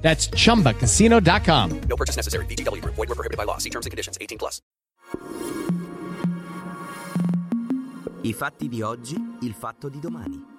That's chumbacasino.com. No purchase necessary. VGW Group. Void were prohibited by law. See terms and conditions. 18 plus. I fatti di oggi, il fatto di domani.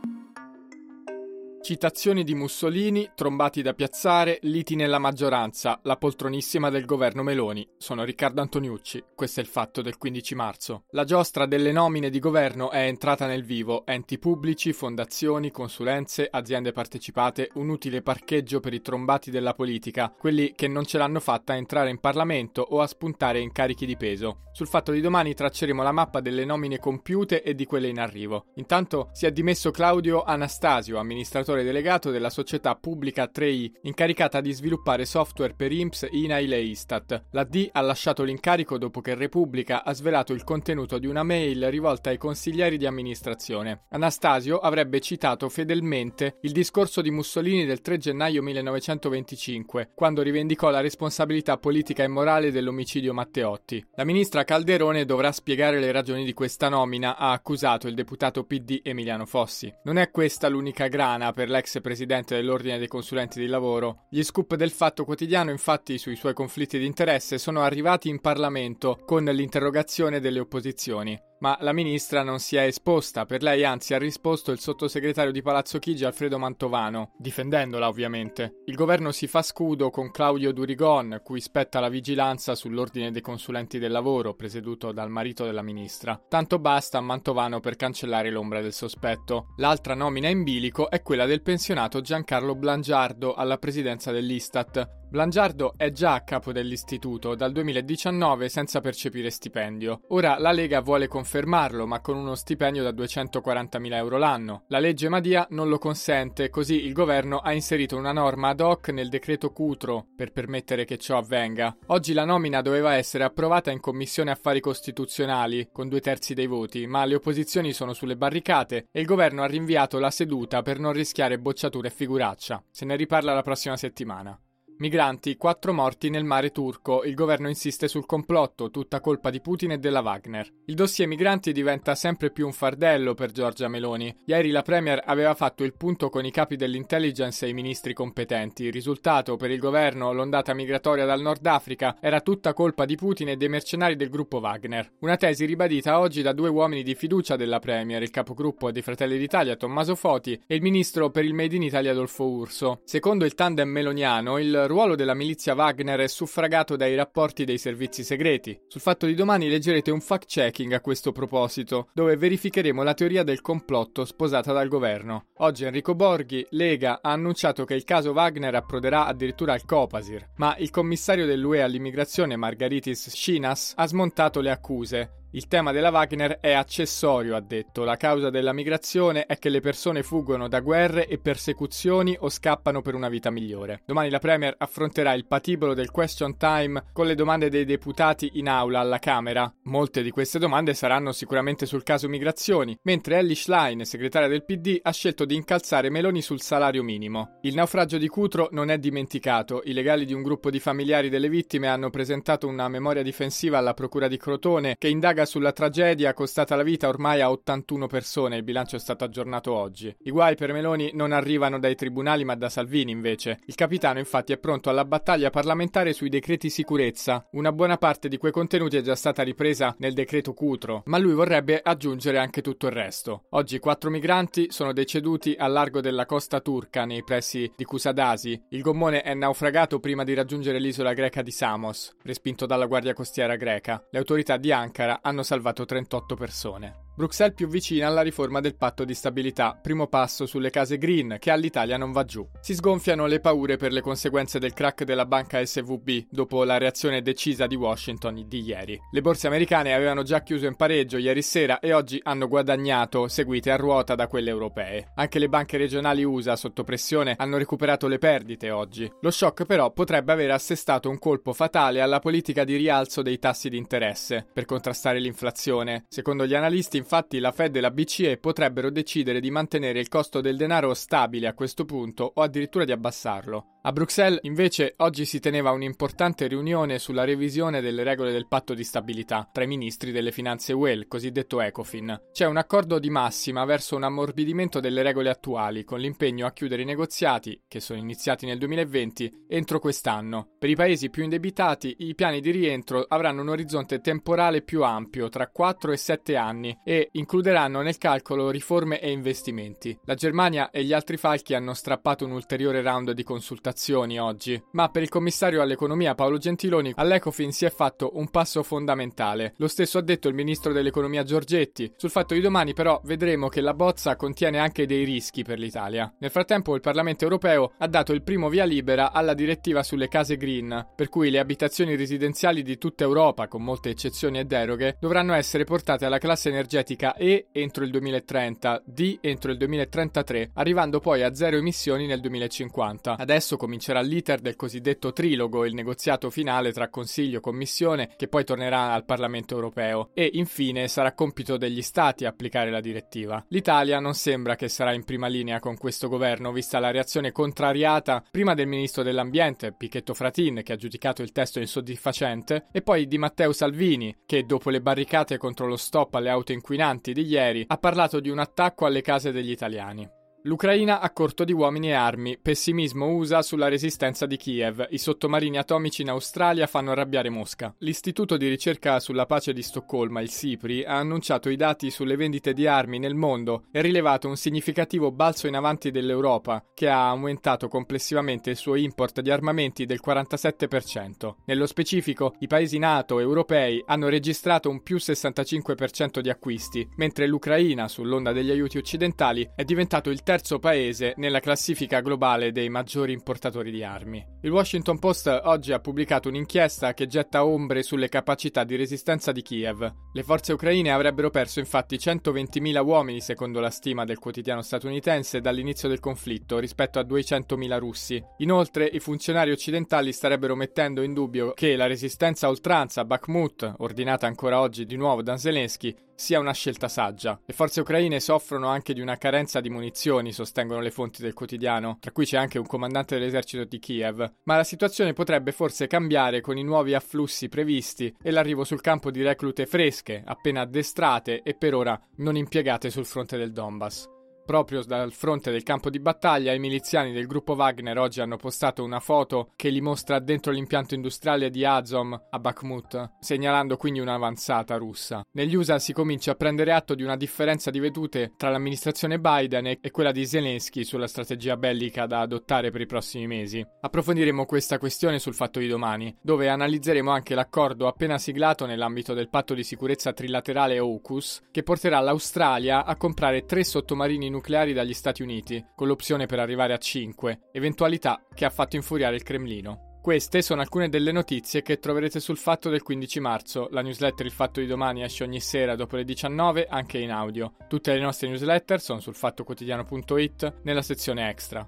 Citazioni di Mussolini, trombati da piazzare, liti nella maggioranza, la poltronissima del governo Meloni. Sono Riccardo Antoniucci, questo è il fatto del 15 marzo. La giostra delle nomine di governo è entrata nel vivo, enti pubblici, fondazioni, consulenze, aziende partecipate, un utile parcheggio per i trombati della politica, quelli che non ce l'hanno fatta a entrare in Parlamento o a spuntare incarichi di peso. Sul fatto di domani tracceremo la mappa delle nomine compiute e di quelle in arrivo. Intanto si è dimesso Claudio Anastasio, amministratore delegato della società pubblica 3i, incaricata di sviluppare software per INPS, INAIL e Istat. La D ha lasciato l'incarico dopo che Repubblica ha svelato il contenuto di una mail rivolta ai consiglieri di amministrazione. Anastasio avrebbe citato fedelmente il discorso di Mussolini del 3 gennaio 1925, quando rivendicò la responsabilità politica e morale dell'omicidio Matteotti. La ministra Calderone dovrà spiegare le ragioni di questa nomina, ha accusato il deputato PD Emiliano Fossi. Non è questa l'unica grana per l'ex presidente dell'Ordine dei Consulenti di Lavoro. Gli scoop del Fatto Quotidiano, infatti, sui suoi conflitti di interesse sono arrivati in Parlamento con l'interrogazione delle opposizioni. Ma la ministra non si è esposta, per lei anzi ha risposto il sottosegretario di Palazzo Chigi Alfredo Mantovano, difendendola ovviamente. Il governo si fa scudo con Claudio Durigon, cui spetta la vigilanza sull'ordine dei consulenti del lavoro, presieduto dal marito della ministra. Tanto basta a Mantovano per cancellare l'ombra del sospetto. L'altra nomina in bilico è quella del pensionato Giancarlo Blangiardo alla presidenza dell'Istat. Blangiardo è già a capo dell'istituto dal 2019 senza percepire stipendio. Ora la Lega vuole confermarlo, ma con uno stipendio da 240.000 euro l'anno. La legge Madia non lo consente, così il governo ha inserito una norma ad hoc nel decreto Cutro per permettere che ciò avvenga. Oggi la nomina doveva essere approvata in Commissione Affari Costituzionali con due terzi dei voti, ma le opposizioni sono sulle barricate e il governo ha rinviato la seduta per non rischiare bocciature e figuraccia. Se ne riparla la prossima settimana. Migranti, quattro morti nel mare turco. Il governo insiste sul complotto, tutta colpa di Putin e della Wagner. Il dossier migranti diventa sempre più un fardello per Giorgia Meloni. Ieri la Premier aveva fatto il punto con i capi dell'intelligence e i ministri competenti. Risultato per il governo, l'ondata migratoria dal Nord Africa, era tutta colpa di Putin e dei mercenari del gruppo Wagner. Una tesi ribadita oggi da due uomini di fiducia della Premier, il capogruppo dei Fratelli d'Italia Tommaso Foti e il ministro per il Made in Italia Adolfo Urso. Secondo il tandem meloniano, il ruolo della milizia Wagner è suffragato dai rapporti dei servizi segreti. Sul fatto di domani leggerete un fact-checking a questo proposito, dove verificheremo la teoria del complotto sposata dal governo. Oggi Enrico Borghi, Lega, ha annunciato che il caso Wagner approderà addirittura al Copasir, ma il commissario dell'UE all'immigrazione Margaritis Schinas ha smontato le accuse il tema della Wagner è accessorio, ha detto. La causa della migrazione è che le persone fuggono da guerre e persecuzioni o scappano per una vita migliore. Domani la Premier affronterà il patibolo del question time con le domande dei deputati in aula alla Camera. Molte di queste domande saranno sicuramente sul caso migrazioni, mentre Ellie Schlein, segretaria del PD, ha scelto di incalzare Meloni sul salario minimo. Il naufragio di Cutro non è dimenticato. I legali di un gruppo di familiari delle vittime hanno presentato una memoria difensiva alla Procura di Crotone che indaga indaga sulla tragedia costata la vita ormai a 81 persone, il bilancio è stato aggiornato oggi. I guai per Meloni non arrivano dai tribunali ma da Salvini invece. Il capitano infatti è pronto alla battaglia parlamentare sui decreti sicurezza. Una buona parte di quei contenuti è già stata ripresa nel decreto Cutro, ma lui vorrebbe aggiungere anche tutto il resto. Oggi quattro migranti sono deceduti al largo della costa turca nei pressi di Kusadasi. Il gommone è naufragato prima di raggiungere l'isola greca di Samos, respinto dalla guardia costiera greca. Le autorità di Ankara hanno salvato 38 persone. Bruxelles più vicina alla riforma del patto di stabilità, primo passo sulle case green che all'Italia non va giù. Si sgonfiano le paure per le conseguenze del crack della banca SVB dopo la reazione decisa di Washington di ieri. Le borse americane avevano già chiuso in pareggio ieri sera e oggi hanno guadagnato, seguite a ruota da quelle europee. Anche le banche regionali USA sotto pressione hanno recuperato le perdite oggi. Lo shock però potrebbe aver assestato un colpo fatale alla politica di rialzo dei tassi di interesse per contrastare l'inflazione. Secondo gli analisti, Infatti la Fed e la BCE potrebbero decidere di mantenere il costo del denaro stabile a questo punto o addirittura di abbassarlo. A Bruxelles invece oggi si teneva un'importante riunione sulla revisione delle regole del patto di stabilità tra i ministri delle finanze UE, il cosiddetto ECOFIN. C'è un accordo di massima verso un ammorbidimento delle regole attuali, con l'impegno a chiudere i negoziati, che sono iniziati nel 2020, entro quest'anno. Per i paesi più indebitati i piani di rientro avranno un orizzonte temporale più ampio, tra 4 e 7 anni, e includeranno nel calcolo riforme e investimenti. La Germania e gli altri falchi hanno strappato un ulteriore round di consultazioni votazioni oggi, ma per il commissario all'economia Paolo Gentiloni all'Ecofin si è fatto un passo fondamentale. Lo stesso ha detto il ministro dell'economia Giorgetti. Sul fatto di domani però vedremo che la bozza contiene anche dei rischi per l'Italia. Nel frattempo il Parlamento europeo ha dato il primo via libera alla direttiva sulle case green, per cui le abitazioni residenziali di tutta Europa, con molte eccezioni e deroghe, dovranno essere portate alla classe energetica E entro il 2030, D entro il 2033, arrivando poi a zero emissioni nel 2050. Adesso comincerà l'iter del cosiddetto trilogo, il negoziato finale tra Consiglio e Commissione, che poi tornerà al Parlamento europeo. E infine sarà compito degli Stati applicare la direttiva. L'Italia non sembra che sarà in prima linea con questo governo, vista la reazione contrariata prima del ministro dell'Ambiente, Pichetto Fratin, che ha giudicato il testo insoddisfacente, e poi di Matteo Salvini, che dopo le barricate contro lo stop alle auto inquinanti di ieri ha parlato di un attacco alle case degli italiani. L'Ucraina a corto di uomini e armi, pessimismo USA sulla resistenza di Kiev, i sottomarini atomici in Australia fanno arrabbiare Mosca. L'Istituto di ricerca sulla pace di Stoccolma, il SIPRI, ha annunciato i dati sulle vendite di armi nel mondo e rilevato un significativo balzo in avanti dell'Europa, che ha aumentato complessivamente il suo import di armamenti del 47%. Nello specifico, i paesi NATO europei hanno registrato un più 65% di acquisti, mentre l'Ucraina, sull'onda degli aiuti occidentali, è diventato il terzo paese nella classifica globale dei maggiori importatori di armi. Il Washington Post oggi ha pubblicato un'inchiesta che getta ombre sulle capacità di resistenza di Kiev. Le forze ucraine avrebbero perso infatti 120.000 uomini, secondo la stima del quotidiano statunitense, dall'inizio del conflitto rispetto a 200.000 russi. Inoltre, i funzionari occidentali starebbero mettendo in dubbio che la resistenza a oltranza a Bakhmut, ordinata ancora oggi di nuovo da Zelensky, sia una scelta saggia. Le forze ucraine soffrono anche di una carenza di munizioni, sostengono le fonti del quotidiano, tra cui c'è anche un comandante dell'esercito di Kiev, ma la situazione potrebbe forse cambiare con i nuovi afflussi previsti e l'arrivo sul campo di reclute fresche, appena addestrate e per ora non impiegate sul fronte del Donbass. Proprio dal fronte del campo di battaglia, i miliziani del gruppo Wagner oggi hanno postato una foto che li mostra dentro l'impianto industriale di Azom a Bakhmut, segnalando quindi un'avanzata russa. Negli USA si comincia a prendere atto di una differenza di vedute tra l'amministrazione Biden e quella di Zelensky sulla strategia bellica da adottare per i prossimi mesi. Approfondiremo questa questione sul fatto di domani, dove analizzeremo anche l'accordo appena siglato nell'ambito del patto di sicurezza trilaterale AUKUS, che porterà l'Australia a comprare tre sottomarini nucleari nucleari dagli Stati Uniti, con l'opzione per arrivare a 5, eventualità che ha fatto infuriare il Cremlino. Queste sono alcune delle notizie che troverete sul Fatto del 15 marzo. La newsletter Il Fatto di domani esce ogni sera dopo le 19, anche in audio. Tutte le nostre newsletter sono sul fattoquotidiano.it nella sezione extra.